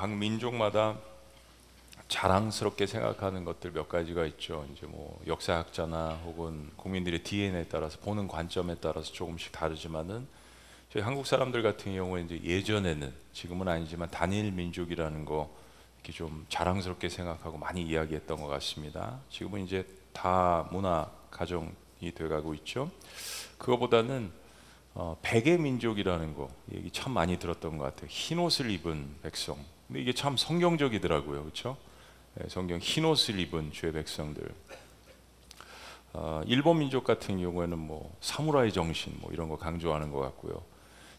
각 민족마다 자랑스럽게 생각하는 것들 몇 가지가 있죠. 이제 뭐 역사학자나 혹은 국민들의 DNA에 따라서 보는 관점에 따라서 조금씩 다르지만은 저희 한국 사람들 같은 경우에 이제 예전에는 지금은 아니지만 단일 민족이라는 거 이렇게 좀 자랑스럽게 생각하고 많이 이야기했던 것 같습니다. 지금은 이제 다 문화 가정이 돼가고 있죠. 그거보다는 어, 백의 민족이라는 거 얘기 참 많이 들었던 것 같아요. 흰 옷을 입은 백성. 근데 이게 참 성경적이더라고요, 그렇죠? 성경 흰 옷을 입은 주의 백성들. 어, 일본 민족 같은 경우에는 뭐 사무라이 정신 뭐 이런 거 강조하는 것 같고요.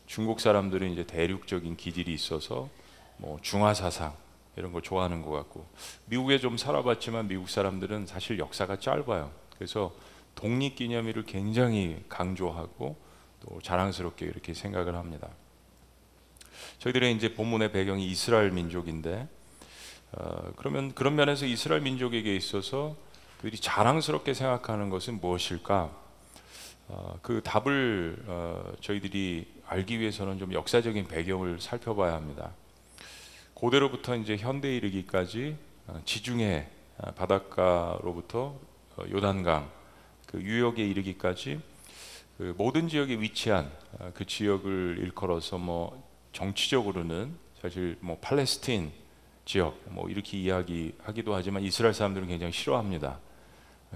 중국 사람들은 이제 대륙적인 기질이 있어서 뭐 중화 사상 이런 거 좋아하는 것 같고 미국에 좀 살아봤지만 미국 사람들은 사실 역사가 짧아요. 그래서 독립기념일을 굉장히 강조하고 또 자랑스럽게 이렇게 생각을 합니다. 저희들의 이제 본문의 배경이 이스라엘 민족인데 어, 그러면 그런 면에서 이스라엘 민족에게 있어서 그들이 자랑스럽게 생각하는 것은 무엇일까? 어, 그 답을 어, 저희들이 알기 위해서는 좀 역사적인 배경을 살펴봐야 합니다. 고대로부터 이제 현대에 이르기까지 어, 지중해 어, 바닷가로부터 어, 요단강 그 유역에 이르기까지 그 모든 지역에 위치한 그 지역을 일컬어서 뭐 정치적으로는 사실 뭐 팔레스틴 지역 뭐 이렇게 이야기하기도 하지만 이스라엘 사람들은 굉장히 싫어합니다.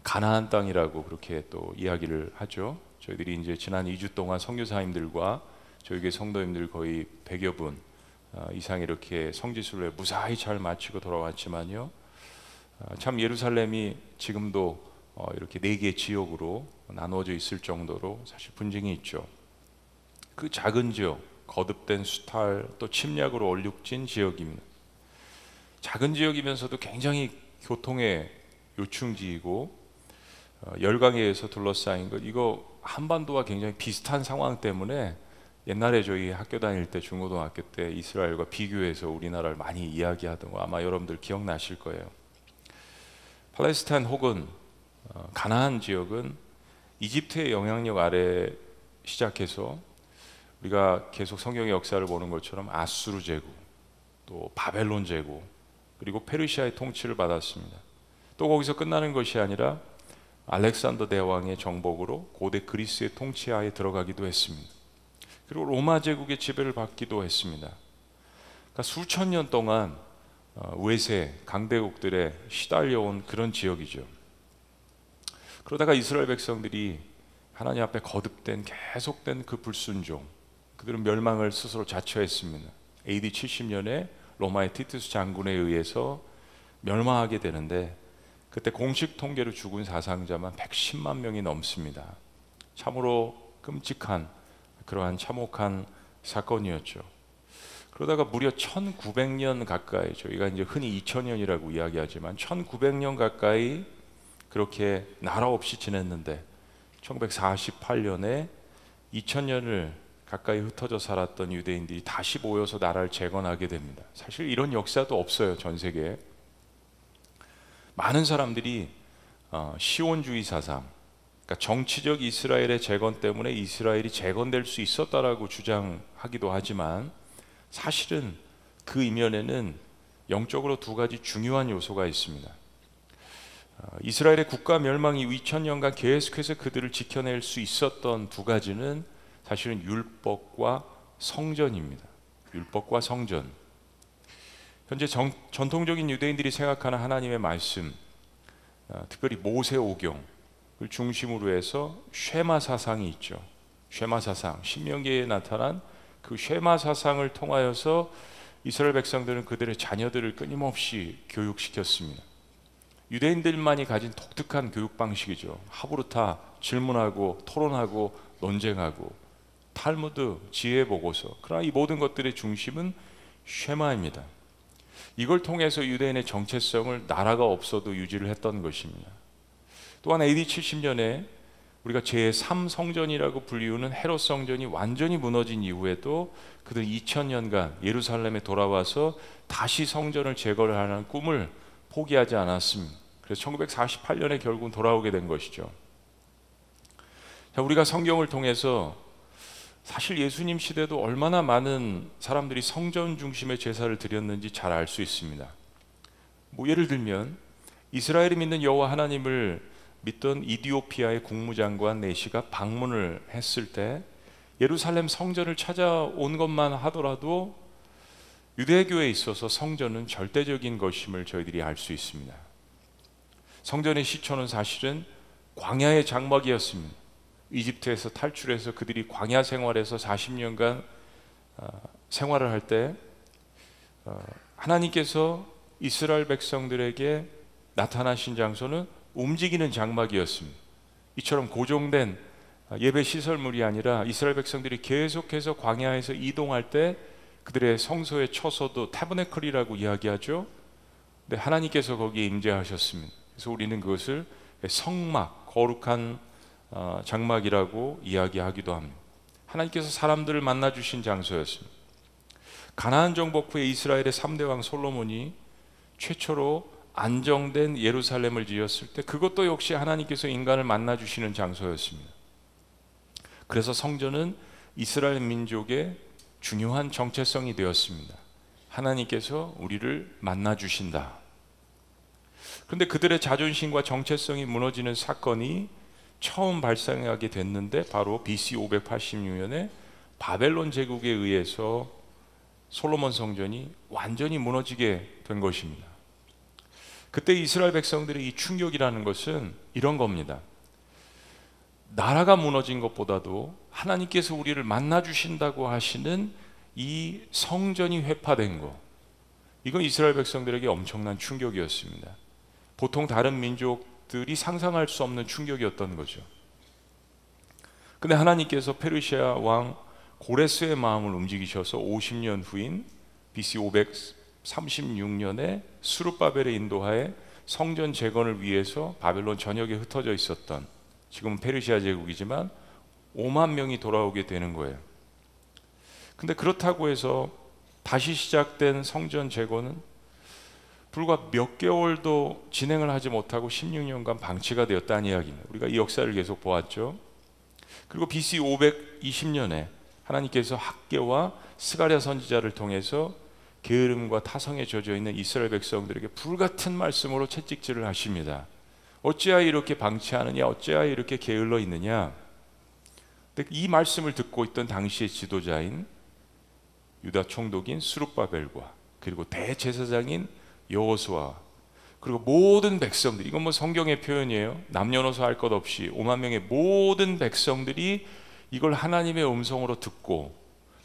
가나안 땅이라고 그렇게 또 이야기를 하죠. 저희들이 이제 지난 2주 동안 선교사님들과 저희 성도님들 거의 100여 분 어, 이상 이렇게 성지순례 무사히 잘 마치고 돌아왔지만요. 어, 참 예루살렘이 지금도 어, 이렇게 네 개의 지역으로 나누어져 있을 정도로 사실 분쟁이 있죠. 그 작은 지역, 거듭된 수탈 또 침략으로 얼룩진 지역입니다. 작은 지역이면서도 굉장히 교통의 요충지이고 어, 열강에 의해서 둘러싸인 것 이거 한반도와 굉장히 비슷한 상황 때문에 옛날에 저희 학교 다닐 때 중고등학교 때 이스라엘과 비교해서 우리나라를 많이 이야기하던 거 아마 여러분들 기억나실 거예요. 팔레스타인 혹은 어, 가나안 지역은 이집트의 영향력 아래 시작해서 우리가 계속 성경의 역사를 보는 것처럼 아수르 제국, 또 바벨론 제국, 그리고 페르시아의 통치를 받았습니다. 또 거기서 끝나는 것이 아니라 알렉산더 대왕의 정복으로 고대 그리스의 통치하에 들어가기도 했습니다. 그리고 로마 제국의 지배를 받기도 했습니다. 그러니까 수천 년 동안 어, 외세 강대국들에 시달려온 그런 지역이죠. 그러다가 이스라엘 백성들이 하나님 앞에 거듭된 계속된 그 불순종, 그들은 멸망을 스스로 자처했습니다. AD 70년에 로마의 티투스 장군에 의해서 멸망하게 되는데 그때 공식 통계로 죽은 사상자만 110만 명이 넘습니다. 참으로 끔찍한 그러한 참혹한 사건이었죠. 그러다가 무려 1900년 가까이 저희가 이제 흔히 2000년이라고 이야기하지만 1900년 가까이 그렇게 나라 없이 지냈는데 1948년에 2000년을 가까이 흩어져 살았던 유대인들이 다시 모여서 나라를 재건하게 됩니다. 사실 이런 역사도 없어요 전 세계에. 많은 사람들이 어, 시온주의 사상, 그러니까 정치적 이스라엘의 재건 때문에 이스라엘이 재건될 수 있었다라고 주장하기도 하지만 사실은 그 이면에는 영적으로 두 가지 중요한 요소가 있습니다. 어, 이스라엘의 국가 멸망이 2000년간 계속해서 그들을 지켜낼 수 있었던 두 가지는 사실은 율법과 성전입니다. 율법과 성전. 현재 정, 전통적인 유대인들이 생각하는 하나님의 말씀, 어, 특별히 모세 오경을 중심으로 해서 쉐마 사상이 있죠. 쉐마 사상, 신명기에 나타난 그 쉐마 사상을 통하여서 이스라엘 백성들은 그들의 자녀들을 끊임없이 교육시켰습니다. 유대인들만이 가진 독특한 교육 방식이죠. 하부르타 질문하고 토론하고 논쟁하고 탈무드, 지혜 보고서. 그러나 이 모든 것들의 중심은 쉐마입니다. 이걸 통해서 유대인의 정체성을 나라가 없어도 유지를 했던 것입니다. 또한 AD 70년에 우리가 제3 성전이라고 불리우는 헤롯 성전이 완전히 무너진 이후에도 그들 2000년간 예루살렘에 돌아와서 다시 성전을 재건을 하는 꿈을 포기하지 않았습니다. 그래서 1948년에 결국 돌아오게 된 것이죠. 자, 우리가 성경을 통해서 사실 예수님 시대도 얼마나 많은 사람들이 성전 중심의 제사를 드렸는지 잘 알 수 있습니다. 뭐 예를 들면 이스라엘이 믿는 여호와 하나님을 믿던 이디오피아의 국무장관 네시가 방문을 했을 때 예루살렘 성전을 찾아온 것만 하더라도 유대교에 있어서 성전은 절대적인 것임을 저희들이 알 수 있습니다. 성전의 시초는 사실은 광야의 장막이었습니다. 이집트에서 탈출해서 그들이 광야 생활에서 40년간 어, 생활을 할때 어, 하나님께서 이스라엘 백성들에게 나타나신 장소는 움직이는 장막이었습니다. 이처럼 고정된 예배 시설물이 아니라 이스라엘 백성들이 계속해서 광야에서 이동할 때 그들의 성소의 처소도 타버네클이라고 이야기하죠. 근데 하나님께서 거기에 임재하셨습니다. 그래서 우리는 그것을 성막, 거룩한 어, 장막이라고 이야기하기도 합니다. 하나님께서 사람들을 만나 주신 장소였습니다. 가나안 정복 후에 이스라엘의 3대 왕 솔로몬이 최초로 안정된 예루살렘을 지었을 때 그것도 역시 하나님께서 인간을 만나 주시는 장소였습니다. 그래서 성전은 이스라엘 민족의 중요한 정체성이 되었습니다. 하나님께서 우리를 만나 주신다. 그런데 그들의 자존심과 정체성이 무너지는 사건이 처음 발생하게 됐는데 바로 BC 586년에 바벨론 제국에 의해서 솔로몬 성전이 완전히 무너지게 된 것입니다. 그때 이스라엘 백성들의 이 충격이라는 것은 이런 겁니다. 나라가 무너진 것보다도 하나님께서 우리를 만나 주신다고 하시는 이 성전이 회파된 거. 이건 이스라엘 백성들에게 엄청난 충격이었습니다. 보통 다른 민족 들이 상상할 수 없는 충격이었던 거죠. 근데 하나님께서 페르시아 왕 고레스의 마음을 움직이셔서 50년 후인 BC 536년에 수르바벨의 인도하에 성전 재건을 위해서 바벨론 전역에 흩어져 있었던 지금은 페르시아 제국이지만 5만 명이 돌아오게 되는 거예요. 근데 그렇다고 해서 다시 시작된 성전 재건은 불과 몇 개월도 진행을 하지 못하고 16년간 방치가 되었다는 이야기입니다. 우리가 이 역사를 계속 보았죠. 그리고 BC 520년에 하나님께서 학계와 스가랴 선지자를 통해서 게으름과 타성에 젖어 있는 이스라엘 백성들에게 불같은 말씀으로 채찍질을 하십니다. 어찌하여 이렇게 방치하느냐? 어찌하여 이렇게 게을러 있느냐? 이 말씀을 듣고 있던 당시의 지도자인 유다 총독인 수룹바벨과 그리고 대제사장인 여호수아 그리고 모든 백성들 이건 뭐 성경의 표현이에요. 남녀노소 할 것 없이 5만 명의 모든 백성들이 이걸 하나님의 음성으로 듣고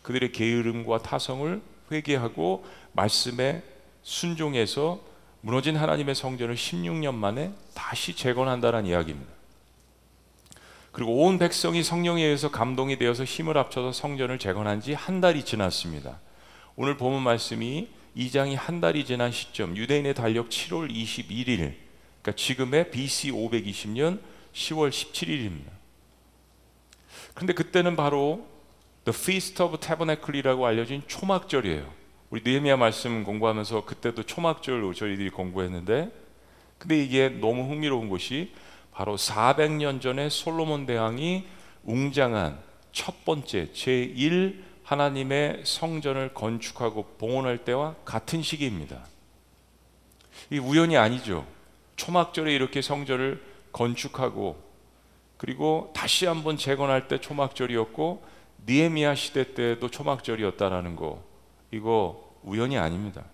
그들의 게으름과 타성을 회개하고 말씀에 순종해서 무너진 하나님의 성전을 16년 만에 다시 재건한다는 이야기입니다. 그리고 온 백성이 성령에 의해서 감동이 되어서 힘을 합쳐서 성전을 재건한 지 한 달이 지났습니다. 오늘 본문 말씀이 2장이 한 달이 지난 시점, 유대인의 달력 7월 21일, 그러니까 지금의 BC 520년 10월 17일입니다. 그런데 그때는 바로 The Feast of Tabernacle이라고 알려진 초막절이에요. 우리 느헤미야 말씀 공부하면서 그때도 초막절 저희들이 공부했는데 근데 이게 너무 흥미로운 것이 바로 400년 전에 솔로몬 대왕이 웅장한 첫 번째 제1 하나님의 성전을 건축하고 봉헌할 때와 같은 시기입니다. 이 우연이 아니죠. 초막절에 이렇게 성전을 건축하고 그리고 다시 한번 재건할 때 초막절이었고 니에미아 시대 때도 초막절이었다라는 거 이거 우연이 아닙니다.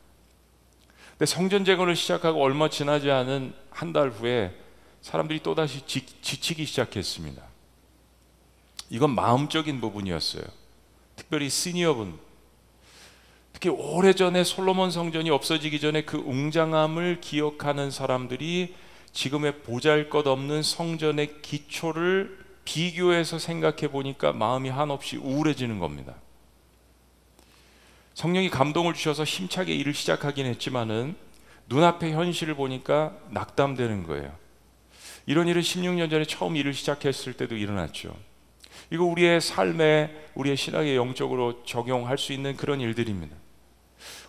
근데 성전 재건을 시작하고 얼마 지나지 않은 한 달 후에 사람들이 또다시 지, 지치기 시작했습니다. 이건 마음적인 부분이었어요. 특별히 시니어분, 특히 오래전에 솔로몬 성전이 없어지기 전에 그 웅장함을 기억하는 사람들이 지금의 보잘 것 없는 성전의 기초를 비교해서 생각해 보니까 마음이 한없이 우울해지는 겁니다. 성령이 감동을 주셔서 힘차게 일을 시작하긴 했지만은 눈앞의 현실을 보니까 낙담되는 거예요. 이런 일은 16년 전에 처음 일을 시작했을 때도 일어났죠. 이거 우리의 삶에 우리의 신앙에 영적으로 적용할 수 있는 그런 일들입니다.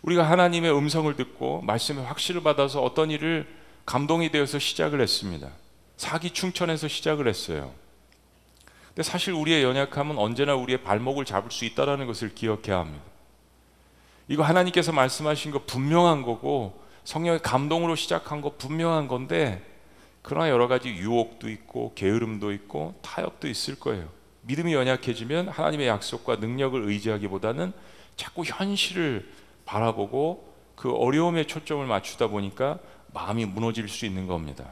우리가 하나님의 음성을 듣고 말씀의 확신을 받아서 어떤 일을 감동이 되어서 시작을 했습니다. 사기 충천에서 시작을 했어요. 근데 사실 우리의 연약함은 언제나 우리의 발목을 잡을 수 있다라는 것을 기억해야 합니다. 이거 하나님께서 말씀하신 거 분명한 거고 성령의 감동으로 시작한 거 분명한 건데 그러나 여러 가지 유혹도 있고 게으름도 있고 타협도 있을 거예요. 믿음이 연약해지면 하나님의 약속과 능력을 의지하기보다는 자꾸 현실을 바라보고 그 어려움에 초점을 맞추다 보니까 마음이 무너질 수 있는 겁니다.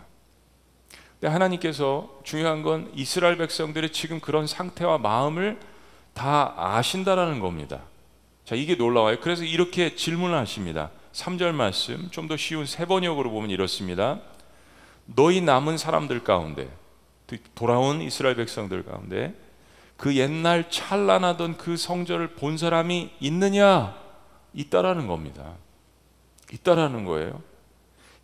근데 하나님께서 중요한 건 이스라엘 백성들의 지금 그런 상태와 마음을 다 아신다라는 겁니다. 자, 이게 놀라워요. 그래서 이렇게 질문을 하십니다. 3절 말씀 좀 더 쉬운 세 번역으로 보면 이렇습니다. 너희 남은 사람들 가운데 돌아온 이스라엘 백성들 가운데 그 옛날 찬란하던 그 성전을 본 사람이 있느냐? 있다라는 겁니다. 있다라는 거예요.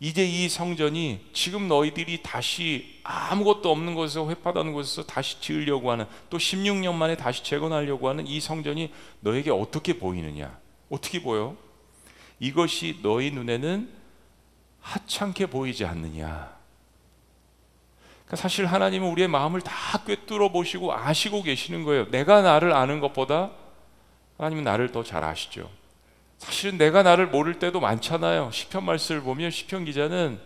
이제 이 성전이 지금 너희들이 다시 아무것도 없는 곳에서 회파하는 곳에서 다시 지으려고 하는 또 16년 만에 다시 재건하려고 하는 이 성전이 너에게 어떻게 보이느냐? 어떻게 보여? 이것이 너희 눈에는 하찮게 보이지 않느냐? 그러니까 사실 하나님은 우리의 마음을 다 꿰뚫어 보시고 아시고 계시는 거예요. 내가 나를 아는 것보다 하나님은 나를 더 잘 아시죠. 사실은 내가 나를 모를 때도 많잖아요. 시편 말씀을 보면 시편 기자는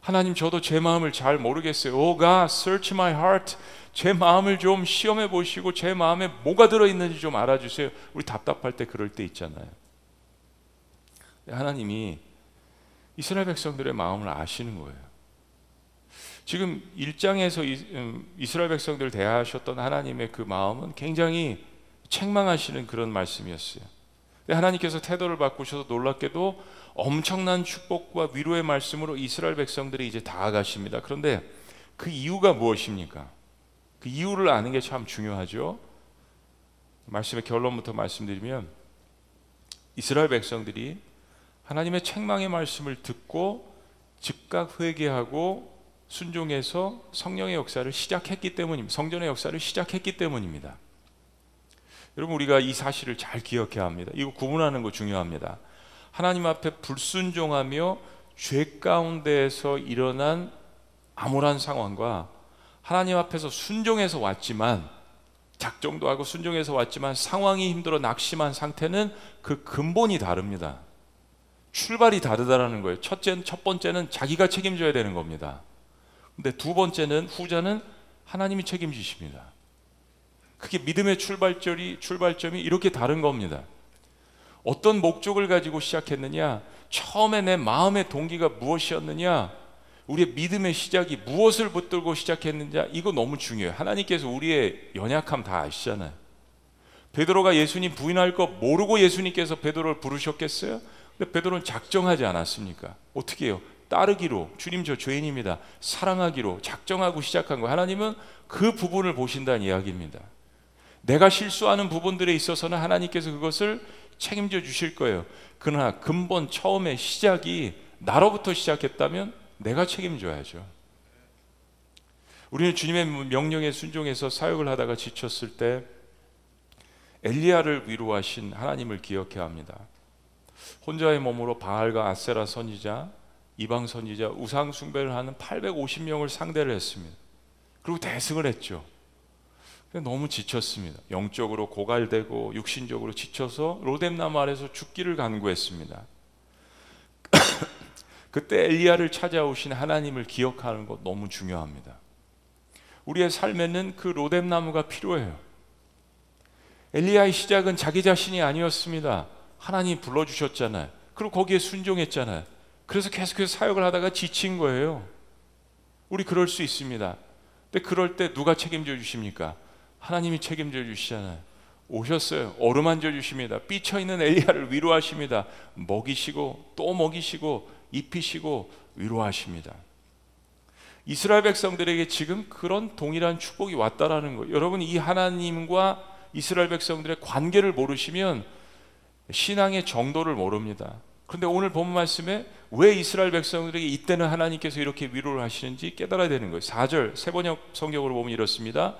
하나님 저도 제 마음을 잘 모르겠어요. Oh God, search my heart. 제 마음을 좀 시험해 보시고 제 마음에 뭐가 들어 있는지 좀 알아주세요. 우리 답답할 때 그럴 때 있잖아요. 하나님이 이스라엘 백성들의 마음을 아시는 거예요. 지금 1장에서 음, 이스라엘 백성들을 대하셨던 하나님의 그 마음은 굉장히 책망하시는 그런 말씀이었어요. 하나님께서 태도를 바꾸셔서 놀랍게도 엄청난 축복과 위로의 말씀으로 이스라엘 백성들이 이제 다가가십니다. 그런데 그 이유가 무엇입니까? 그 이유를 아는 게 참 중요하죠. 말씀의 결론부터 말씀드리면 이스라엘 백성들이 하나님의 책망의 말씀을 듣고 즉각 회개하고 순종해서 성령의 역사를 시작했기 때문입니다. 성전의 역사를 시작했기 때문입니다. 여러분 우리가 이 사실을 잘 기억해야 합니다. 이거 구분하는 거 중요합니다. 하나님 앞에 불순종하며 죄 가운데에서 일어난 암울한 상황과 하나님 앞에서 순종해서 왔지만 작정도 하고 순종해서 왔지만 상황이 힘들어 낙심한 상태는 그 근본이 다릅니다. 출발이 다르다라는 거예요. 첫째, 첫 번째는 자기가 책임져야 되는 겁니다. 근데 두 번째는 후자는 하나님이 책임지십니다. 그게 믿음의 출발점이 출발점이 이렇게 다른 겁니다. 어떤 목적을 가지고 시작했느냐? 처음에 내 마음의 동기가 무엇이었느냐? 우리의 믿음의 시작이 무엇을 붙들고 시작했느냐? 이거 너무 중요해요. 하나님께서 우리의 연약함 다 아시잖아요. 베드로가 예수님 부인할 거 모르고 예수님께서 베드로를 부르셨겠어요? 근데 베드로는 작정하지 않았습니까? 어떻게 해요? 따르기로 주님 저 죄인입니다. 사랑하기로 작정하고 시작한 거. 하나님은 그 부분을 보신다는 이야기입니다. 내가 실수하는 부분들에 있어서는 하나님께서 그것을 책임져 주실 거예요. 그러나 근본 처음에 시작이 나로부터 시작했다면 내가 책임져야죠. 우리는 주님의 명령에 순종해서 사역을 하다가 지쳤을 때 엘리야를 위로하신 하나님을 기억해야 합니다. 혼자의 몸으로 바알과 아세라 선지자, 이방 선지자, 우상 숭배를 하는 850명을 상대를 했습니다. 그리고 대승을 했죠. 너무 지쳤습니다. 영적으로 고갈되고 육신적으로 지쳐서 로뎀나무 아래서 죽기를 간구했습니다. 그때 엘리야를 찾아오신 하나님을 기억하는 것 너무 중요합니다. 우리의 삶에는 그 로뎀나무가 필요해요. 엘리야의 시작은 자기 자신이 아니었습니다. 하나님 불러주셨잖아요. 그리고 거기에 순종했잖아요. 그래서 계속해서 사역을 하다가 지친 거예요. 우리 그럴 수 있습니다. 근데 그럴 때 누가 책임져 주십니까? 하나님이 책임져 주시잖아요. 오셨어요. 어루만져 주십니다. 삐쳐 있는 엘리야를 위로하십니다. 먹이시고 또 먹이시고 입히시고 위로하십니다. 이스라엘 백성들에게 지금 그런 동일한 축복이 왔다라는 거예요. 여러분 이 하나님과 이스라엘 백성들의 관계를 모르시면 신앙의 정도를 모릅니다. 그런데 오늘 본 말씀에 왜 이스라엘 백성들에게 이때는 하나님께서 이렇게 위로를 하시는지 깨달아야 되는 거예요. 4절 새번역 성경으로 보면 이렇습니다.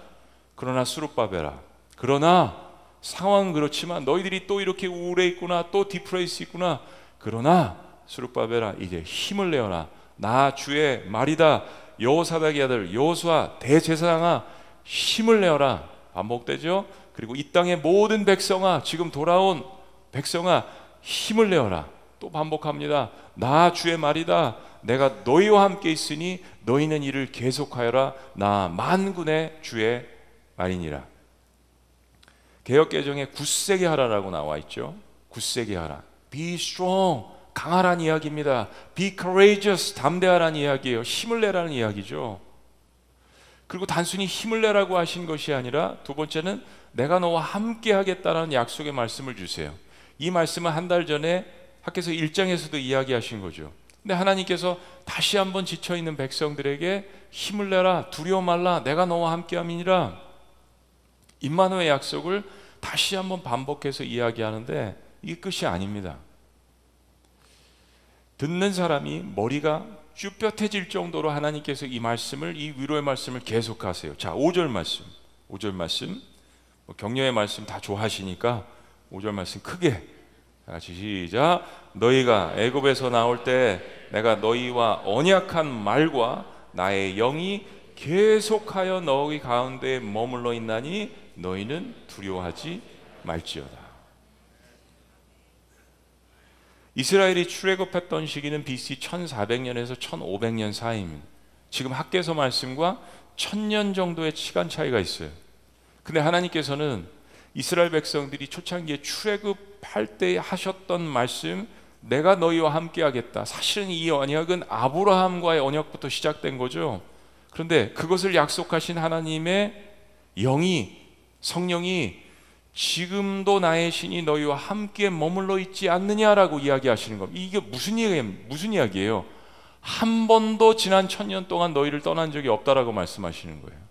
그러나 스룹바벨아. 그러나 상황은 그렇지만 너희들이 또 이렇게 우울해 있구나. 또 depress 있구나. 그러나 스룹바벨아 이제 힘을 내어라. 나 주의 말이다. 여호사닥의 아들 여호수아 대제사장아 힘을 내어라. 반복되죠? 그리고 이 땅의 모든 백성아, 지금 돌아온 백성아, 힘을 내어라. 또 반복합니다. 나 주의 말이다. 내가 너희와 함께 있으니 너희는 이를 계속하여라. 나 만군의 주의 말이니라. 개혁 개정에 굳세게 하라라고 나와 있죠. 굳세게 하라. Be strong. 강하란 이야기입니다. Be courageous. 담대하란 이야기예요. 힘을 내라는 이야기죠. 그리고 단순히 힘을 내라고 하신 것이 아니라 두 번째는 내가 너와 함께 하겠다라는 약속의 말씀을 주세요. 이 말씀은 한 달 전에 학교에서 1장에서도 이야기하신 거죠. 근데 하나님께서 다시 한번 지쳐 있는 백성들에게 힘을 내라 두려워 말라 내가 너와 함께함이니라 임마누의 약속을 다시 한번 반복해서 이야기하는데 이 끝이 아닙니다. 듣는 사람이 머리가 쭈뼛해질 정도로 하나님께서 이 말씀을 이 위로의 말씀을 계속하세요. 자, 5절 말씀. 5절 말씀. 뭐 격려의 말씀 다 좋아하시니까 5절 말씀 크게 같이 시작. 너희가 애굽에서 나올 때 내가 너희와 언약한 말과 나의 영이 계속하여 너희 가운데 머물러 있나니 너희는 두려워하지 말지어다. 이스라엘이 출애굽했던 시기는 BC 1400년에서 1500년 사이입니다. 지금 학계서 말씀과 1000년 정도의 시간 차이가 있어요. 근데 하나님께서는 이스라엘 백성들이 초창기에 출애굽할 때 하셨던 말씀 내가 너희와 함께 하겠다. 사실은 이 언약은 아브라함과의 언약부터 시작된 거죠. 그런데 그것을 약속하신 하나님의 영이 성령이 지금도 나의 신이 너희와 함께 머물러 있지 않느냐라고 이야기하시는 겁니다. 이게 무슨 이야기 무슨 이야기예요? 한 번도 지난 천년 동안 너희를 떠난 적이 없다라고 말씀하시는 거예요.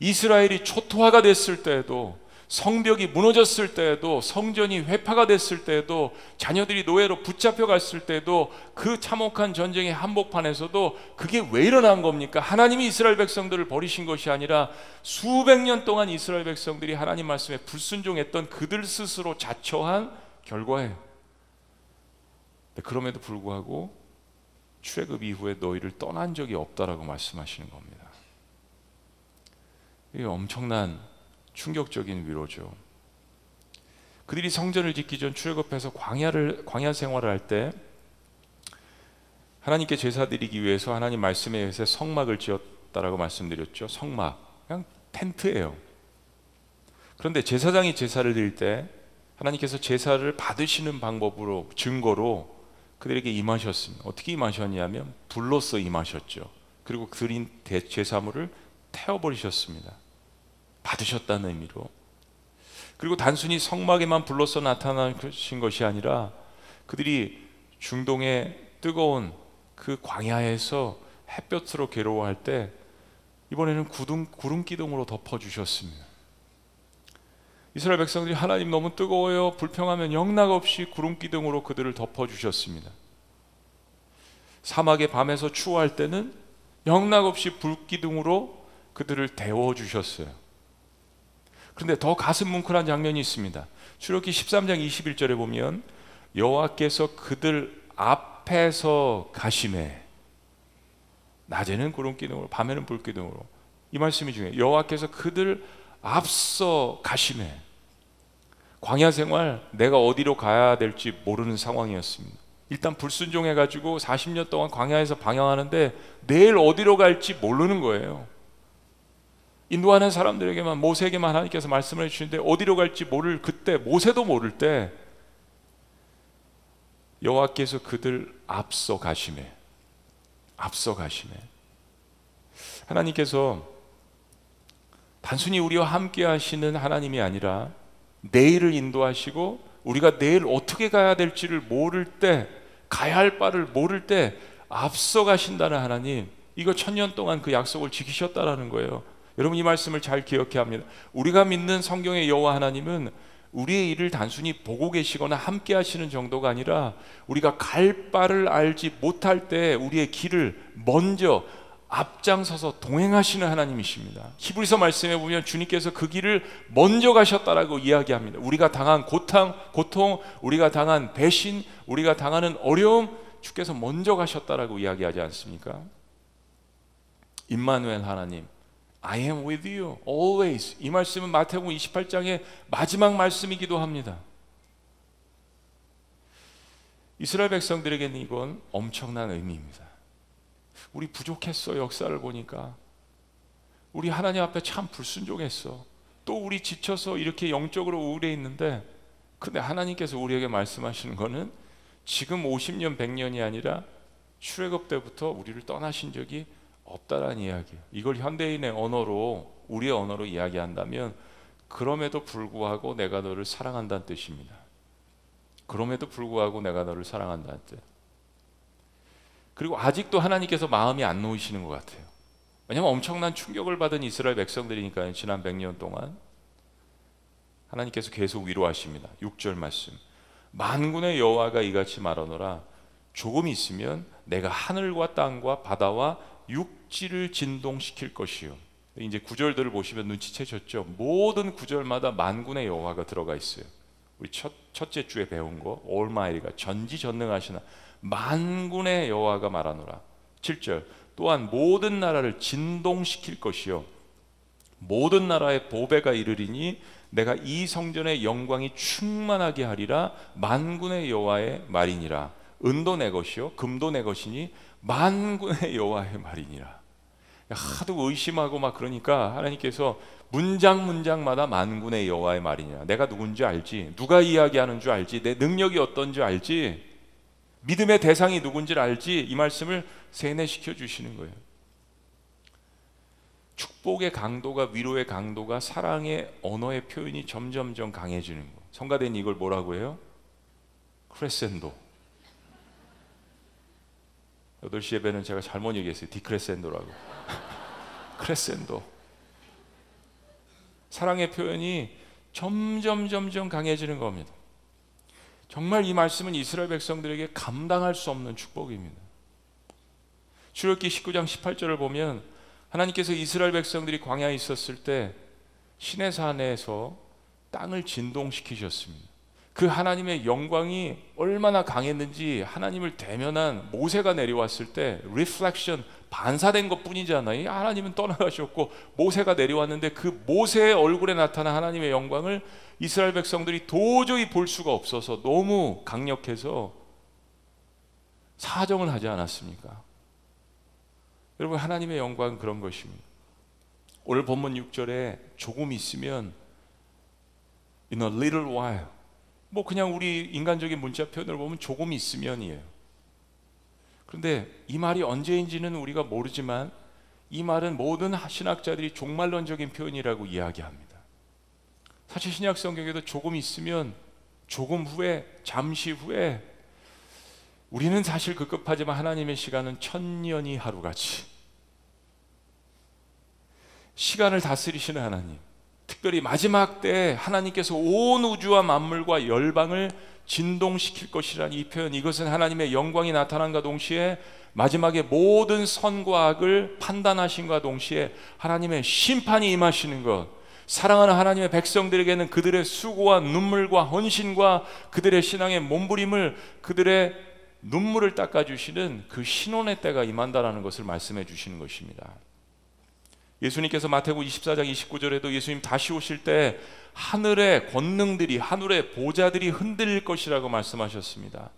이스라엘이 초토화가 됐을 때에도 성벽이 무너졌을 때에도 성전이 회파가 됐을 때에도 자녀들이 노예로 붙잡혀 갔을 때도 그 참혹한 전쟁의 한복판에서도 그게 왜 일어난 겁니까? 하나님이 이스라엘 백성들을 버리신 것이 아니라 수백 년 동안 이스라엘 백성들이 하나님 말씀에 불순종했던 그들 스스로 자처한 결과예요. 그럼에도 불구하고 출애굽 이후에 너희를 떠난 적이 없다라고 말씀하시는 겁니다. 이게 엄청난 충격적인 위로죠. 그들이 성전을 짓기 전 출애굽해서 광야를 광야 생활을 할 때 하나님께 제사 드리기 위해서 하나님 말씀에 의해서 성막을 지었다라고 말씀드렸죠. 성막 그냥 텐트예요. 그런데 제사장이 제사를 드릴 때 하나님께서 제사를 받으시는 방법으로 증거로 그들에게 임하셨습니다. 어떻게 임하셨냐면 불로써 임하셨죠. 그리고 그린 제사물을 태워버리셨습니다. 받으셨다는 의미로. 그리고 단순히 성막에만 불러서 나타나신 것이 아니라 그들이 중동의 뜨거운 그 광야에서 햇볕으로 괴로워할 때 이번에는 구름, 구름 기둥으로 덮어주셨습니다. 이스라엘 백성들이 하나님 너무 뜨거워요. 불평하면 영락 없이 구름 기둥으로 그들을 덮어주셨습니다. 사막의 밤에서 추워할 때는 영락 없이 불 기둥으로 그들을 데워주셨어요. 그런데 더 가슴 뭉클한 장면이 있습니다. 출애굽기 13장 21절에 보면 여호와께서 그들 앞에서 가심해 낮에는 구름 기둥으로 밤에는 불 기둥으로 이 말씀이 중요해요. 여호와께서 그들 앞서 가심해 광야 생활 내가 어디로 가야 될지 모르는 상황이었습니다. 일단 불순종해 가지고 40년 동안 광야에서 방향하는데 내일 어디로 갈지 모르는 거예요. 인도하는 사람들에게만 모세에게만 하나님께서 말씀을 해주시는데 어디로 갈지 모를 그때 모세도 모를 때 여호와께서 그들 앞서 가심에 앞서 가심에 하나님께서 단순히 우리와 함께 하시는 하나님이 아니라 내일을 인도하시고 우리가 내일 어떻게 가야 될지를 모를 때 가야 할 바를 모를 때 앞서 가신다는 하나님 이거 천년 동안 그 약속을 지키셨다라는 거예요. 여러분 이 말씀을 잘 기억해야 합니다. 우리가 믿는 성경의 여호와 하나님은 우리의 일을 단순히 보고 계시거나 함께 하시는 정도가 아니라 우리가 갈 바를 알지 못할 때 우리의 길을 먼저 앞장서서 동행하시는 하나님이십니다. 히브리서 말씀에 보면 주님께서 그 길을 먼저 가셨다라고 이야기합니다. 우리가 당한 고통, 고통, 우리가 당한 배신, 우리가 당하는 어려움 주께서 먼저 가셨다라고 이야기하지 않습니까? 임마누엘 하나님 I am with you always. 이 말씀은 마태복음 28장의 마지막 말씀이기도 합니다. 이스라엘 백성들에게는 이건 엄청난 의미입니다. 우리 부족했어 역사를 보니까 우리 하나님 앞에 참 불순종했어. 또 우리 지쳐서 이렇게 영적으로 우울해 있는데 근데 하나님께서 우리에게 말씀하시는 거는 지금 50년 100년이 아니라 출애굽 때부터 우리를 떠나신 적이 없다라는 이야기예요. 이걸 현대인의 언어로 우리의 언어로 이야기한다면 그럼에도 불구하고 내가 너를 사랑한다는 뜻입니다. 그럼에도 불구하고 내가 너를 사랑한다는 뜻. 그리고 아직도 하나님께서 마음이 안 놓이시는 것 같아요. 왜냐하면 엄청난 충격을 받은 이스라엘 백성들이니까요. 지난 100년 동안 하나님께서 계속 위로하십니다. 6절 말씀. 만군의 여호와가 이같이 말하노라 조금 있으면 내가 하늘과 땅과 바다와 육지를 진동시킬 것이요. 이제 구절들을 보시면 눈치채셨죠. 모든 구절마다 만군의 여호와가 들어가 있어요. 우리 첫 첫째 주에 배운 거 올마이가 전지전능하시나 만군의 여호와가 말하노라. 7절 또한 모든 나라를 진동시킬 것이요 모든 나라의 보배가 이르리니 내가 이 성전의 영광이 충만하게 하리라 만군의 여호와의 말이니라 은도 내 것이요 금도 내 것이니 만군의 여호와의 말이니라. 하도 의심하고 막 그러니까 하나님께서 문장 문장마다 만군의 여호와의 말이니라. 내가 누군지 알지? 누가 이야기하는 줄 알지? 내 능력이 어떤 줄 알지? 믿음의 대상이 누군지를 알지? 이 말씀을 세뇌시켜 주시는 거예요. 축복의 강도가 위로의 강도가 사랑의 언어의 표현이 점점점 강해지는 거. 성가대는 이걸 뭐라고 해요? 크레센도. 8시 예배는 제가 잘못 얘기했어요. 디크레센도라고. 크레센도. 사랑의 표현이 점점 점점 강해지는 겁니다. 정말 이 말씀은 이스라엘 백성들에게 감당할 수 없는 축복입니다. 출애굽기 19장 18절을 보면 하나님께서 이스라엘 백성들이 광야에 있었을 때 신의 산에서 땅을 진동시키셨습니다. 그 하나님의 영광이 얼마나 강했는지 하나님을 대면한 모세가 내려왔을 때 reflection 반사된 것 뿐이잖아요. 하나님은 떠나가셨고 모세가 내려왔는데 그 모세의 얼굴에 나타난 하나님의 영광을 이스라엘 백성들이 도저히 볼 수가 없어서 너무 강력해서 사정을 하지 않았습니까? 여러분 하나님의 영광은 그런 것입니다. 오늘 본문 6절에 조금 있으면 in a little while 뭐 그냥 우리 인간적인 문자 표현을 보면 조금 있으면이에요. 그런데 이 말이 언제인지는 우리가 모르지만 이 말은 모든 신학자들이 종말론적인 표현이라고 이야기합니다. 사실 신약 성경에도 조금 있으면 조금 후에 잠시 후에 우리는 사실 급급하지만 하나님의 시간은 천년이 하루같이 시간을 다스리시는 하나님 특별히 마지막 때 하나님께서 온 우주와 만물과 열방을 진동시킬 것이라는 이 표현 이것은 하나님의 영광이 나타난과 동시에 마지막에 모든 선과 악을 판단하신과 동시에 하나님의 심판이 임하시는 것 사랑하는 하나님의 백성들에게는 그들의 수고와 눈물과 헌신과 그들의 신앙의 몸부림을 그들의 눈물을 닦아주시는 그 신혼의 때가 임한다라는 것을 말씀해 주시는 것입니다. 예수님께서 마태복음 24장 29절에도 예수님 다시 오실 때 하늘의 권능들이 하늘의 보좌들이 흔들릴 것이라고 말씀하셨습니다.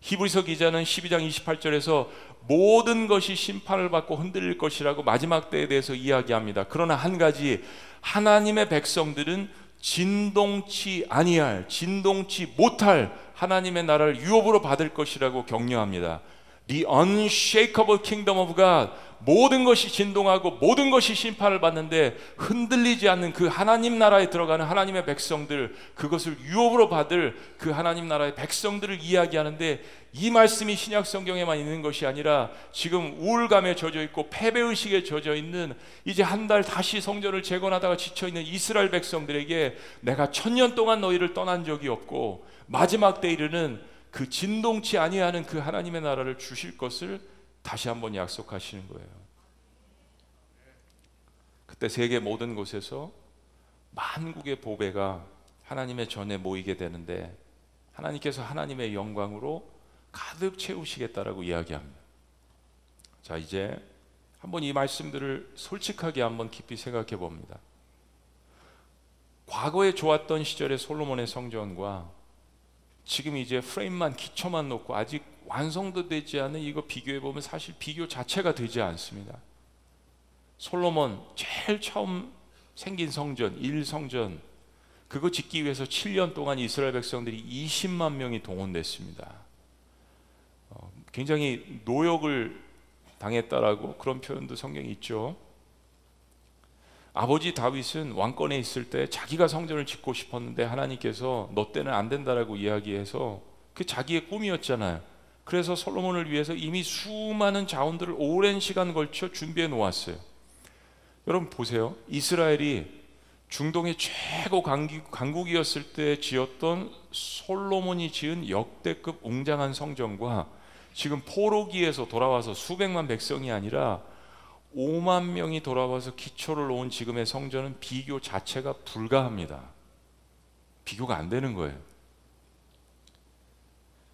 히브리서 기자는 12장 28절에서 모든 것이 심판을 받고 흔들릴 것이라고 마지막 때에 대해서 이야기합니다. 그러나 한 가지 하나님의 백성들은 진동치 아니할 진동치 못할 하나님의 나라를 유업으로 받을 것이라고 격려합니다. The unshakable kingdom of God. 모든 것이 진동하고 모든 것이 심판을 받는데 흔들리지 않는 그 하나님 나라에 들어가는 하나님의 백성들, 그것을 유업으로 받을 그 하나님 나라의 백성들을 이야기하는데 이 말씀이 신약 성경에만 있는 것이 아니라 지금 우울감에 젖어 있고 패배 의식에 젖어 있는 이제 한 달 다시 성전을 재건하다가 지쳐 있는 이스라엘 백성들에게 내가 천년 동안 너희를 떠난 적이 없고 마지막 때 이르는 그 진동치 아니하는 그 하나님의 나라를 주실 것을 다시 한번 약속하시는 거예요. 그때 세계 모든 곳에서 만국의 보배가 하나님의 전에 모이게 되는데 하나님께서 하나님의 영광으로 가득 채우시겠다라고 이야기합니다. 자, 이제 한번 이 말씀들을 솔직하게 한번 깊이 생각해 봅니다. 과거에 좋았던 시절의 솔로몬의 성전과 지금 이제 프레임만 기초만 놓고 아직 완성도 되지 않은 이거 비교해 보면 사실 비교 자체가 되지 않습니다. 솔로몬 제일 처음 생긴 성전, 일 성전 그거 짓기 위해서 7년 동안 이스라엘 백성들이 20만 명이 동원됐습니다. 어, 굉장히 노역을 당했다라고 그런 표현도 성경에 있죠. 아버지 다윗은 왕권에 있을 때 자기가 성전을 짓고 싶었는데 하나님께서 너 때는 안 된다라고 이야기해서 그 자기의 꿈이었잖아요. 그래서 솔로몬을 위해서 이미 수많은 자원들을 오랜 시간 걸쳐 준비해 놓았어요. 여러분 보세요. 이스라엘이 중동의 최고 강국, 이었을 때 지었던 솔로몬이 지은 역대급 웅장한 성전과 지금 포로기에서 돌아와서 수백만 백성이 아니라 5만 명이 돌아와서 기초를 놓은 지금의 성전은 비교 자체가 불가합니다. 비교가 안 되는 거예요.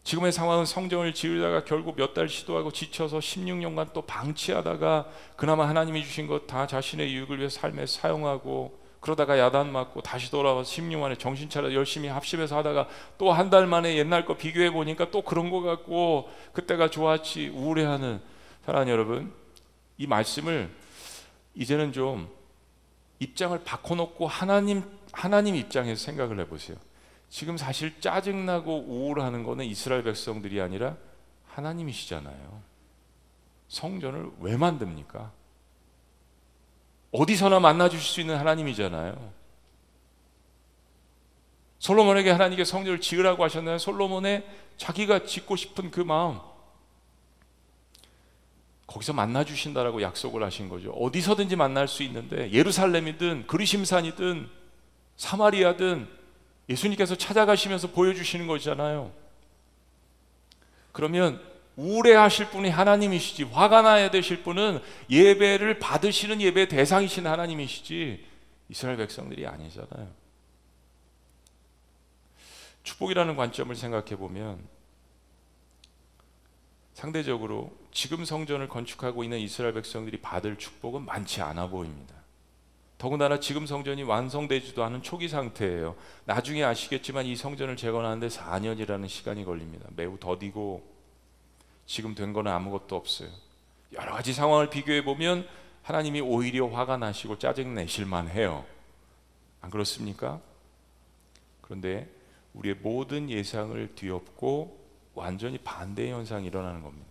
지금의 상황은 성전을 지으다가 결국 몇 달 시도하고 지쳐서 16년간 또 방치하다가 그나마 하나님이 주신 것 다 자신의 유익을 위해 삶에 사용하고 그러다가 야단 맞고 다시 돌아와서 16년 만에 정신 차려 열심히 합심해서 하다가 또 한 달 만에 옛날 거 비교해 보니까 또 그런 거 같고 그때가 좋았지 우울해하는 사랑하는 여러분 이 말씀을 이제는 좀 입장을 바꿔놓고 하나님 하나님 입장에서 생각을 해보세요. 지금 사실 짜증나고 우울하는 거는 이스라엘 백성들이 아니라 하나님이시잖아요. 성전을 왜 만듭니까? 어디서나 만나 주실 수 있는 하나님이잖아요. 솔로몬에게 하나님께 성전을 지으라고 하셨나요? 솔로몬의 자기가 짓고 싶은 그 마음 거기서 만나 주신다라고 약속을 하신 거죠. 어디서든지 만날 수 있는데 예루살렘이든 그리심산이든 사마리아든 예수님께서 찾아가시면서 보여주시는 거잖아요. 그러면 우울해하실 분이 하나님이시지 화가 나야 되실 분은 예배를 받으시는 예배 대상이신 하나님이시지 이스라엘 백성들이 아니잖아요. 축복이라는 관점을 생각해 보면 상대적으로 지금 성전을 건축하고 있는 이스라엘 백성들이 받을 축복은 많지 않아 보입니다. 더군다나 지금 성전이 완성되지도 않은 초기 상태예요. 나중에 아시겠지만 이 성전을 재건하는데 4년이라는 시간이 걸립니다. 매우 더디고 지금 된 거는 아무것도 없어요. 여러 가지 상황을 비교해 보면 하나님이 오히려 화가 나시고 짜증 내실만 해요. 안 그렇습니까? 그런데 우리의 모든 예상을 뒤엎고 완전히 반대의 현상이 일어나는 겁니다.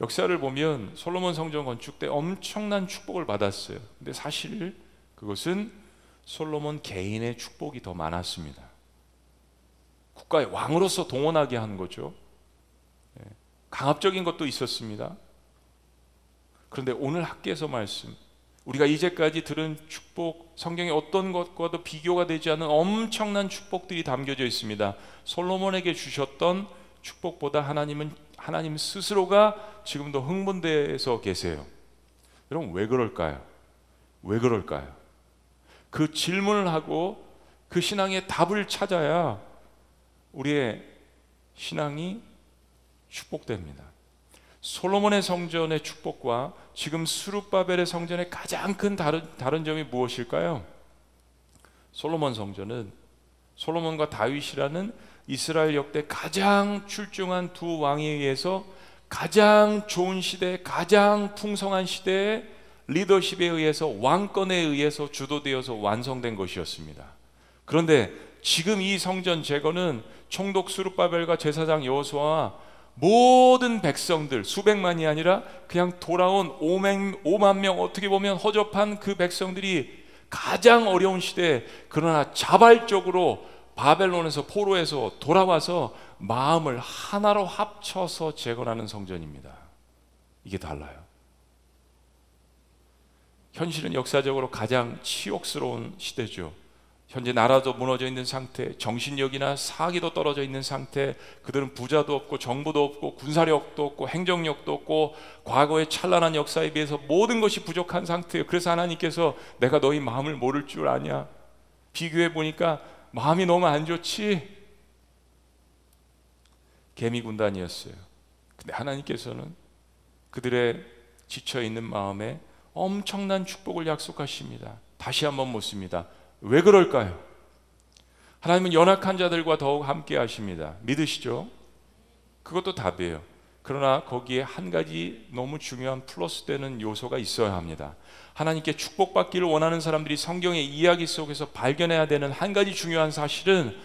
역사를 보면 솔로몬 성전 건축 때 엄청난 축복을 받았어요. 근데 사실 그것은 솔로몬 개인의 축복이 더 많았습니다. 국가의 왕으로서 동원하게 한 거죠. 네. 강압적인 것도 있었습니다. 그런데 오늘 학계에서 말씀, 우리가 이제까지 들은 축복, 성경의 어떤 것과도 비교가 되지 않은 엄청난 축복들이 담겨져 있습니다. 솔로몬에게 주셨던 축복보다 하나님은 하나님 스스로가 지금도 흥분돼서 계세요. 여러분 왜 그럴까요? 왜 그럴까요? 그 질문을 하고 그 신앙의 답을 찾아야 우리의 신앙이 축복됩니다. 솔로몬의 성전의 축복과 지금 수룹바벨의 성전의 가장 큰 다른, 다른 점이 무엇일까요? 솔로몬 성전은 솔로몬과 다윗이라는 이스라엘 역대 가장 출중한 두 왕에 의해서 가장 좋은 시대, 가장 풍성한 시대의 리더십에 의해서 왕권에 의해서 주도되어서 완성된 것이었습니다. 그런데 지금 이 성전 제거는 총독 수르바벨과 제사장 여호수아와 모든 백성들 수백만이 아니라 그냥 돌아온 5만 명 어떻게 보면 허접한 그 백성들이 가장 어려운 시대에 그러나 자발적으로 바벨론에서 포로에서 돌아와서 마음을 하나로 합쳐서 재건하는 성전입니다. 이게 달라요. 현실은 역사적으로 가장 치욕스러운 시대죠. 현재 나라도 무너져 있는 상태, 정신력이나 사기도 떨어져 있는 상태, 그들은 부자도 없고 정부도 없고 군사력도 없고 행정력도 없고 과거의 찬란한 역사에 비해서 모든 것이 부족한 상태예요. 그래서 하나님께서 내가 너희 마음을 모를 줄 아냐? 비교해 보니까 마음이 너무 안 좋지. 개미 군단이었어요. 근데 하나님께서는 그들의 지쳐 있는 마음에 엄청난 축복을 약속하십니다. 다시 한번 묻습니다. 왜 그럴까요? 하나님은 연약한 자들과 더욱 함께 하십니다. 믿으시죠? 그것도 답이에요. 그러나 거기에 한 가지 너무 중요한 플러스 되는 요소가 있어야 합니다. 하나님께 축복받기를 원하는 사람들이 성경의 이야기 속에서 발견해야 되는 한 가지 중요한 사실은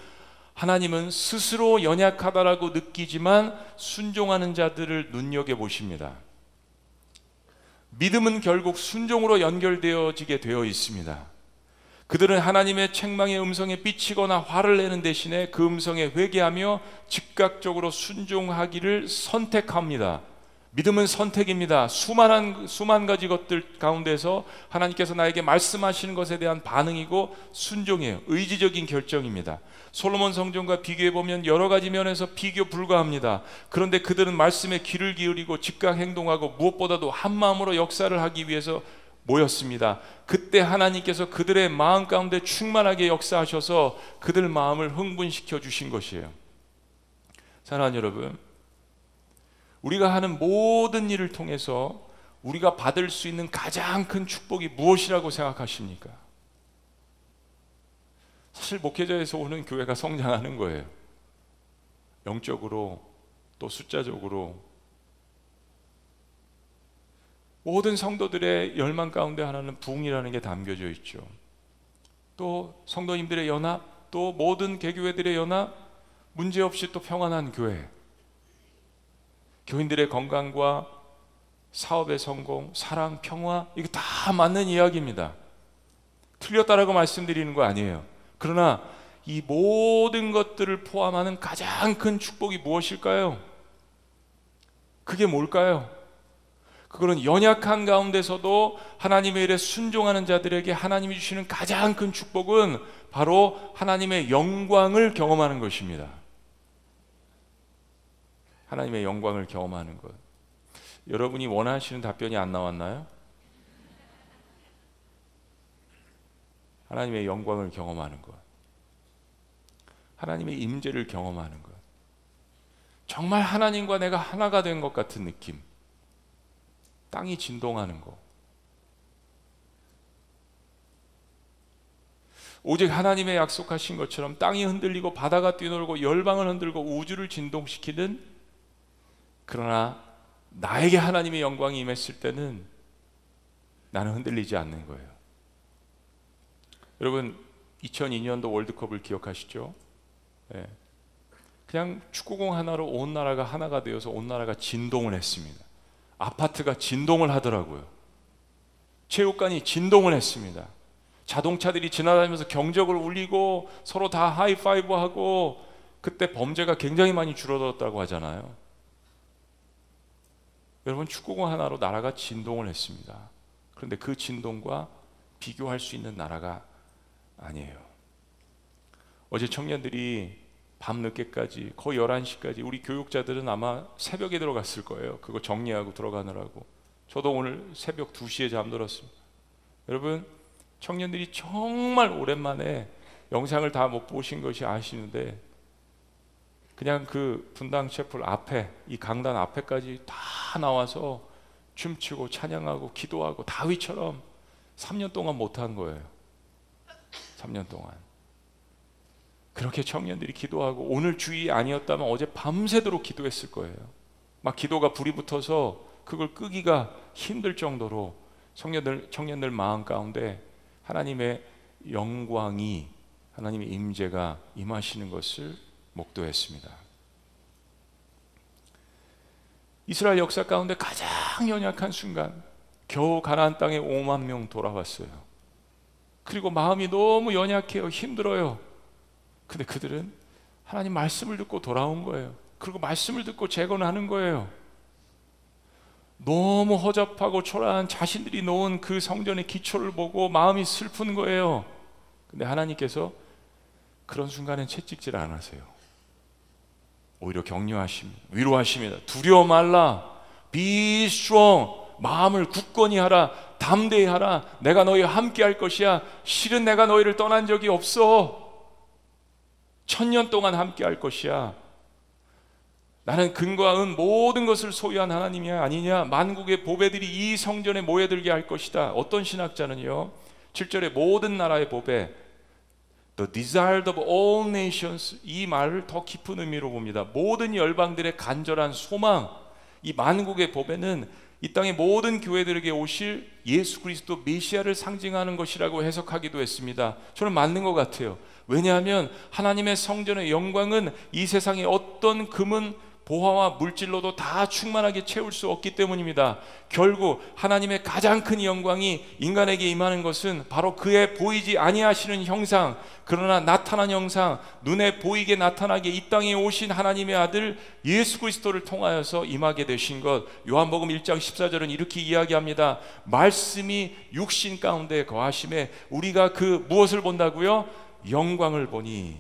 하나님은 스스로 연약하다라고 느끼지만 순종하는 자들을 눈여겨 보십니다. 믿음은 결국 순종으로 연결되어지게 되어 있습니다. 그들은 하나님의 책망의 음성에 삐치거나 화를 내는 대신에 그 음성에 회개하며 즉각적으로 순종하기를 선택합니다. 믿음은 선택입니다. 수많은 수만 가지 것들 가운데서 하나님께서 나에게 말씀하시는 것에 대한 반응이고 순종이에요. 의지적인 결정입니다. 솔로몬 성전과 비교해 보면 여러 가지 면에서 비교 불가합니다. 그런데 그들은 말씀에 귀를 기울이고 즉각 행동하고 무엇보다도 한 마음으로 역사를 하기 위해서 모였습니다. 그때 하나님께서 그들의 마음 가운데 충만하게 역사하셔서 그들 마음을 흥분시켜 주신 것이에요. 사랑하는 여러분, 우리가 하는 모든 일을 통해서 우리가 받을 수 있는 가장 큰 축복이 무엇이라고 생각하십니까? 사실 목회자에서 오는 교회가 성장하는 거예요. 영적으로 또 숫자적으로 모든 성도들의 열망 가운데 하나는 부흥이라는 게 담겨져 있죠. 또 성도님들의 연합, 또 모든 개교회들의 연합, 문제없이 또 평안한 교회. 교인들의 건강과 사업의 성공, 사랑, 평화, 이거 다 맞는 이야기입니다. 틀렸다라고 말씀드리는 거 아니에요. 그러나 이 모든 것들을 포함하는 가장 큰 축복이 무엇일까요? 그게 뭘까요? 그거는 연약한 가운데서도 하나님의 일에 순종하는 자들에게 하나님이 주시는 가장 큰 축복은 바로 하나님의 영광을 경험하는 것입니다. 하나님의 영광을 경험하는 것. 여러분이 원하시는 답변이 안 나왔나요? 하나님의 영광을 경험하는 것. 하나님의 임재를 경험하는 것. 정말 하나님과 내가 하나가 된 것 같은 느낌. 땅이 진동하는 거. 오직 하나님의 약속하신 것처럼 땅이 흔들리고 바다가 뛰놀고 열방을 흔들고 우주를 진동시키는 그러나 나에게 하나님의 영광이 임했을 때는 나는 흔들리지 않는 거예요. 여러분 2002년도 월드컵을 기억하시죠? 네. 그냥 축구공 하나로 온 나라가 하나가 되어서 온 나라가 진동을 했습니다. 아파트가 진동을 하더라고요. 체육관이 진동을 했습니다. 자동차들이 지나다니면서 경적을 울리고 서로 다 하이파이브 하고 그때 범죄가 굉장히 많이 줄어들었다고 하잖아요. 여러분 축구공 하나로 나라가 진동을 했습니다. 그런데 그 진동과 비교할 수 있는 나라가 아니에요. 어제 청년들이 밤 늦게까지 거의 11시까지 우리 교육자들은 아마 새벽에 들어갔을 거예요. 그거 정리하고 들어가느라고. 저도 오늘 새벽 2시에 잠들었습니다. 여러분, 청년들이 정말 오랜만에 영상을 다 못 보신 것이 아시는데 그냥 그 분당 채플 앞에 이 강단 앞에까지 다 나와서 춤추고 찬양하고 기도하고 다윗처럼 3년 동안 못한 거예요. 3년 동안. 그렇게 청년들이 기도하고 오늘 주의 아니었다면 어제 밤새도록 기도했을 거예요. 막 기도가 불이 붙어서 그걸 끄기가 힘들 정도로 청년들 청년들 마음 가운데 하나님의 영광이 하나님의 임재가 임하시는 것을 목도했습니다. 이스라엘 역사 가운데 가장 연약한 순간 겨우 가나안 땅에 5만 명 돌아왔어요. 그리고 마음이 너무 연약해요. 힘들어요. 근데 그들은 하나님 말씀을 듣고 돌아온 거예요. 그리고 말씀을 듣고 재건하는 거예요. 너무 허접하고 초라한 자신들이 놓은 그 성전의 기초를 보고 마음이 슬픈 거예요. 근데 하나님께서 그런 순간엔 채찍질 안 하세요. 오히려 격려하십니다. 위로하십니다. 두려워 말라. Be strong. 마음을 굳건히 하라. 담대히 하라. 내가 너희와 함께 할 것이야. 실은 내가 너희를 떠난 적이 없어. 천년 동안 함께 할 것이야. 나는 근거와 은 모든 것을 소유한 하나님이 아니냐 만국의 보배들이 이 성전에 모여들게 할 것이다 어떤 신학자는요 7절에 모든 나라의 보배 The desired of all nations 이 말을 더 깊은 의미로 봅니다 모든 열방들의 간절한 소망 이 만국의 보배는 이 땅의 모든 교회들에게 오실 예수 그리스도 메시아를 상징하는 것이라고 해석하기도 했습니다. 저는 맞는 것 같아요. 왜냐하면 하나님의 성전의 영광은 이 세상의 어떤 금은 보화와 물질로도 다 충만하게 채울 수 없기 때문입니다. 결국 하나님의 가장 큰 영광이 인간에게 임하는 것은 바로 그의 보이지 아니하시는 형상, 그러나 나타난 형상, 눈에 보이게 나타나게 이 땅에 오신 하나님의 아들 예수 그리스도를 통하여서 임하게 되신 것. 요한복음 1장 14절은 이렇게 이야기합니다. 말씀이 육신 가운데 거하심에 우리가 그 무엇을 본다고요? 영광을 보니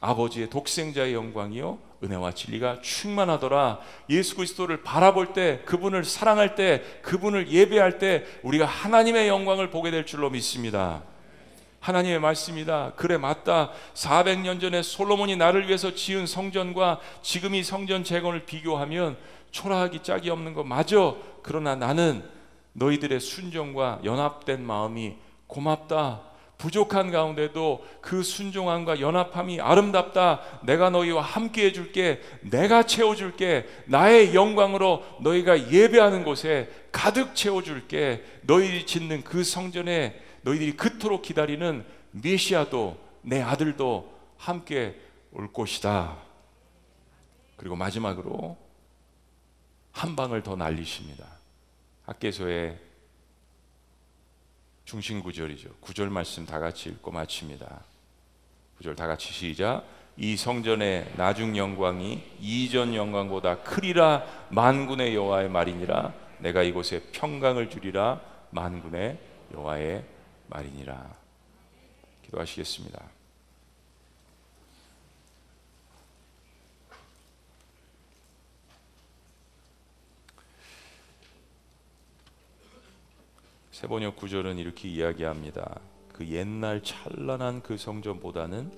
아버지의 독생자의 영광이요 은혜와 진리가 충만하더라. 예수 그리스도를 바라볼 때, 그분을 사랑할 때, 그분을 예배할 때 우리가 하나님의 영광을 보게 될 줄로 믿습니다. 하나님의 말씀이다. 그래 맞다. 400년 전에 솔로몬이 나를 위해서 지은 성전과 지금 이 성전 재건을 비교하면 초라하기 짝이 없는 거 맞아. 그러나 나는 너희들의 순종과 연합된 마음이 고맙다. 부족한 가운데도 그 순종함과 연합함이 아름답다. 내가 너희와 함께 해줄게. 내가 채워줄게. 나의 영광으로 너희가 예배하는 곳에 가득 채워줄게. 너희들이 짓는 그 성전에 너희들이 그토록 기다리는 메시아도 내 아들도 함께 올 것이다. 그리고 마지막으로 한 방을 더 날리십니다. 학계소에 중심 구절이죠. 구절 말씀 다 같이 읽고 마칩니다. 구절 다 같이 시작. 이 성전의 나중 영광이 이전 영광보다 크리라 만군의 여호와의 말이니라 내가 이곳에 평강을 주리라 만군의 여호와의 말이니라 기도하시겠습니다. 세번역 구절은 이렇게 이야기합니다. 그 옛날 찬란한 그 성전보다는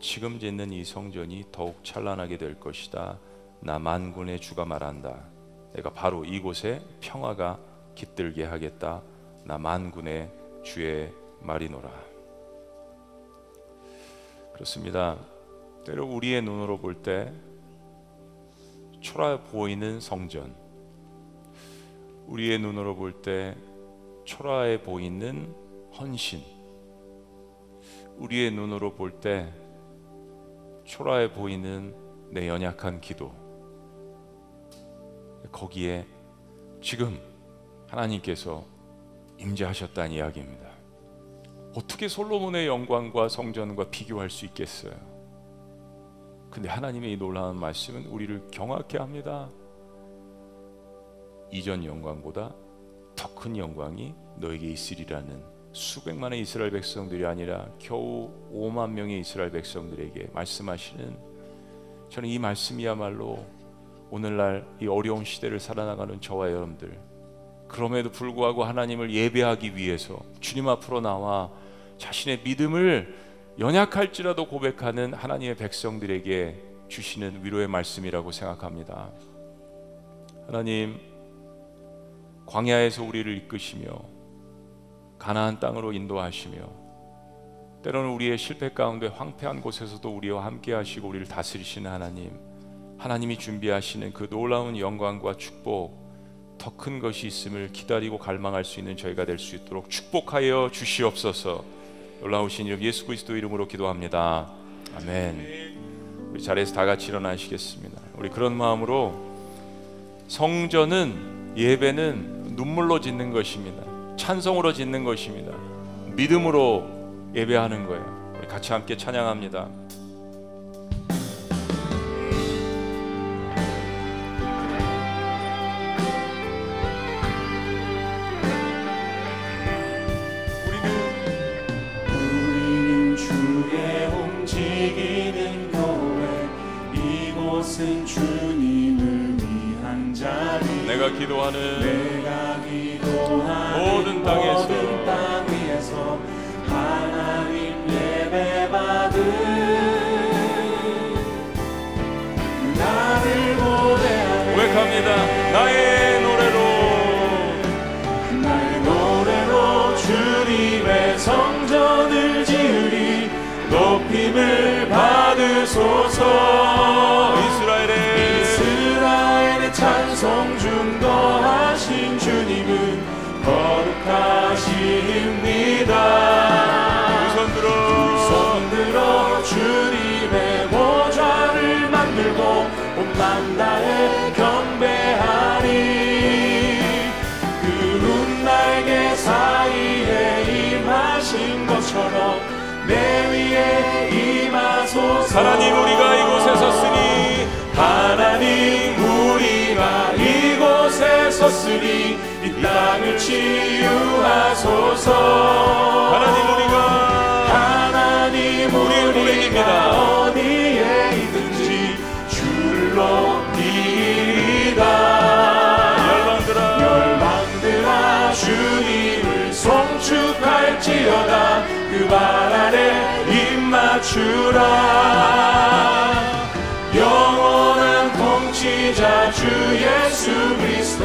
지금 짓는 이 성전이 더욱 찬란하게 될 것이다. 나 만군의 주가 말한다. 내가 바로 이곳에 평화가 깃들게 하겠다. 나 만군의 주의 말이노라. 그렇습니다. 때로 우리의 눈으로 볼 때 초라 보이는 성전, 우리의 눈으로 볼때 초라해 보이는 헌신. 우리의 눈으로 볼 때 초라해 보이는 내 연약한 기도. 거기에 지금 하나님께서 임재하셨다는 이야기입니다. 어떻게 솔로몬의 영광과 성전과 비교할 수 있겠어요? 근데 하나님의 이 놀라운 말씀은 우리를 경악케 합니다. 이전 영광보다 더 큰 영광이 너에게 있으리라는 수백만의 이스라엘 백성들이 아니라 겨우 5만 명의 이스라엘 백성들에게 말씀하시는 저는 이 말씀이야말로 오늘날 이 어려운 시대를 살아나가는 저와 여러분들 그럼에도 불구하고 하나님을 예배하기 위해서 주님 앞으로 나와 자신의 믿음을 연약할지라도 고백하는 하나님의 백성들에게 주시는 위로의 말씀이라고 생각합니다. 하나님 광야에서 우리를 이끄시며 가나안 땅으로 인도하시며 때로는 우리의 실패 가운데 황폐한 곳에서도 우리와 함께 하시고 우리를 다스리시는 하나님 하나님이 준비하시는 그 놀라운 영광과 축복 더 큰 것이 있음을 기다리고 갈망할 수 있는 저희가 될 수 있도록 축복하여 주시옵소서. 놀라우신 이름 예수 그리스도 이름으로 기도합니다. 아멘. 우리 자리에서 다 같이 일어나시겠습니다. 우리 그런 마음으로 성전은 예배는 눈물로 짓는 것입니다. 찬송으로 짓는 것입니다. 믿음으로 예배하는 거예요. 같이 함께 찬양합니다. 주님의 성전을 지으리 높임을 받으소서 하나님 우리가 이곳에 섰으니 하나님 우리가 이곳에 섰으니 이 땅을 치유하소서. 하나님 우리가 하나님 우리의 고백입니다. 어디에 있든지 주를 높이리다. 열방들아 열방들아 주님을 송축할지어다. 그 발 아래 입맞추라. 영원한 통치자 주 예수 그리스도.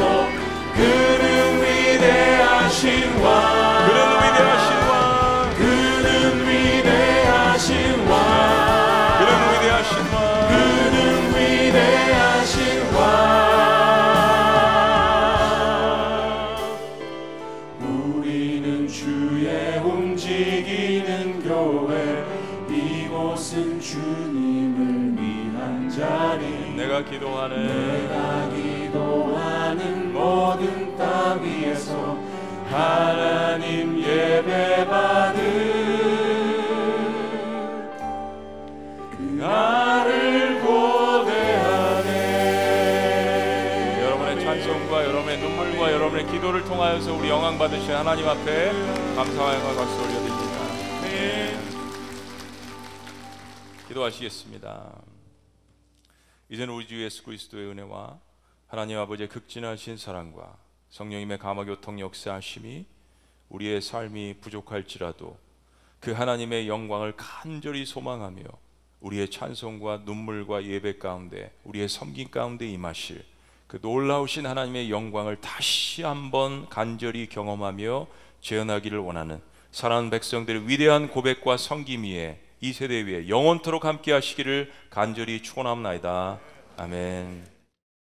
그는 위대하신 왕. 그는 위대하신 통하여서 우리 영광 받으신 하나님 앞에 감사와 박수 올려드립니다. 기도하시겠습니다. 이제는 우리 주 예수 그리스도의 은혜와 하나님 아버지의 극진하신 사랑과 성령님의 감화 교통 역사하심이 우리의 삶이 부족할지라도 그 하나님의 영광을 간절히 소망하며 우리의 찬송과 눈물과 예배 가운데 우리의 섬김 가운데 임하실 그 놀라우신 하나님의 영광을 다시 한번 간절히 경험하며 재현하기를 원하는 사랑하는 백성들의 위대한 고백과 섬김 위에 이 세대 위에 영원토록 함께 하시기를 간절히 축원합니다. 아멘.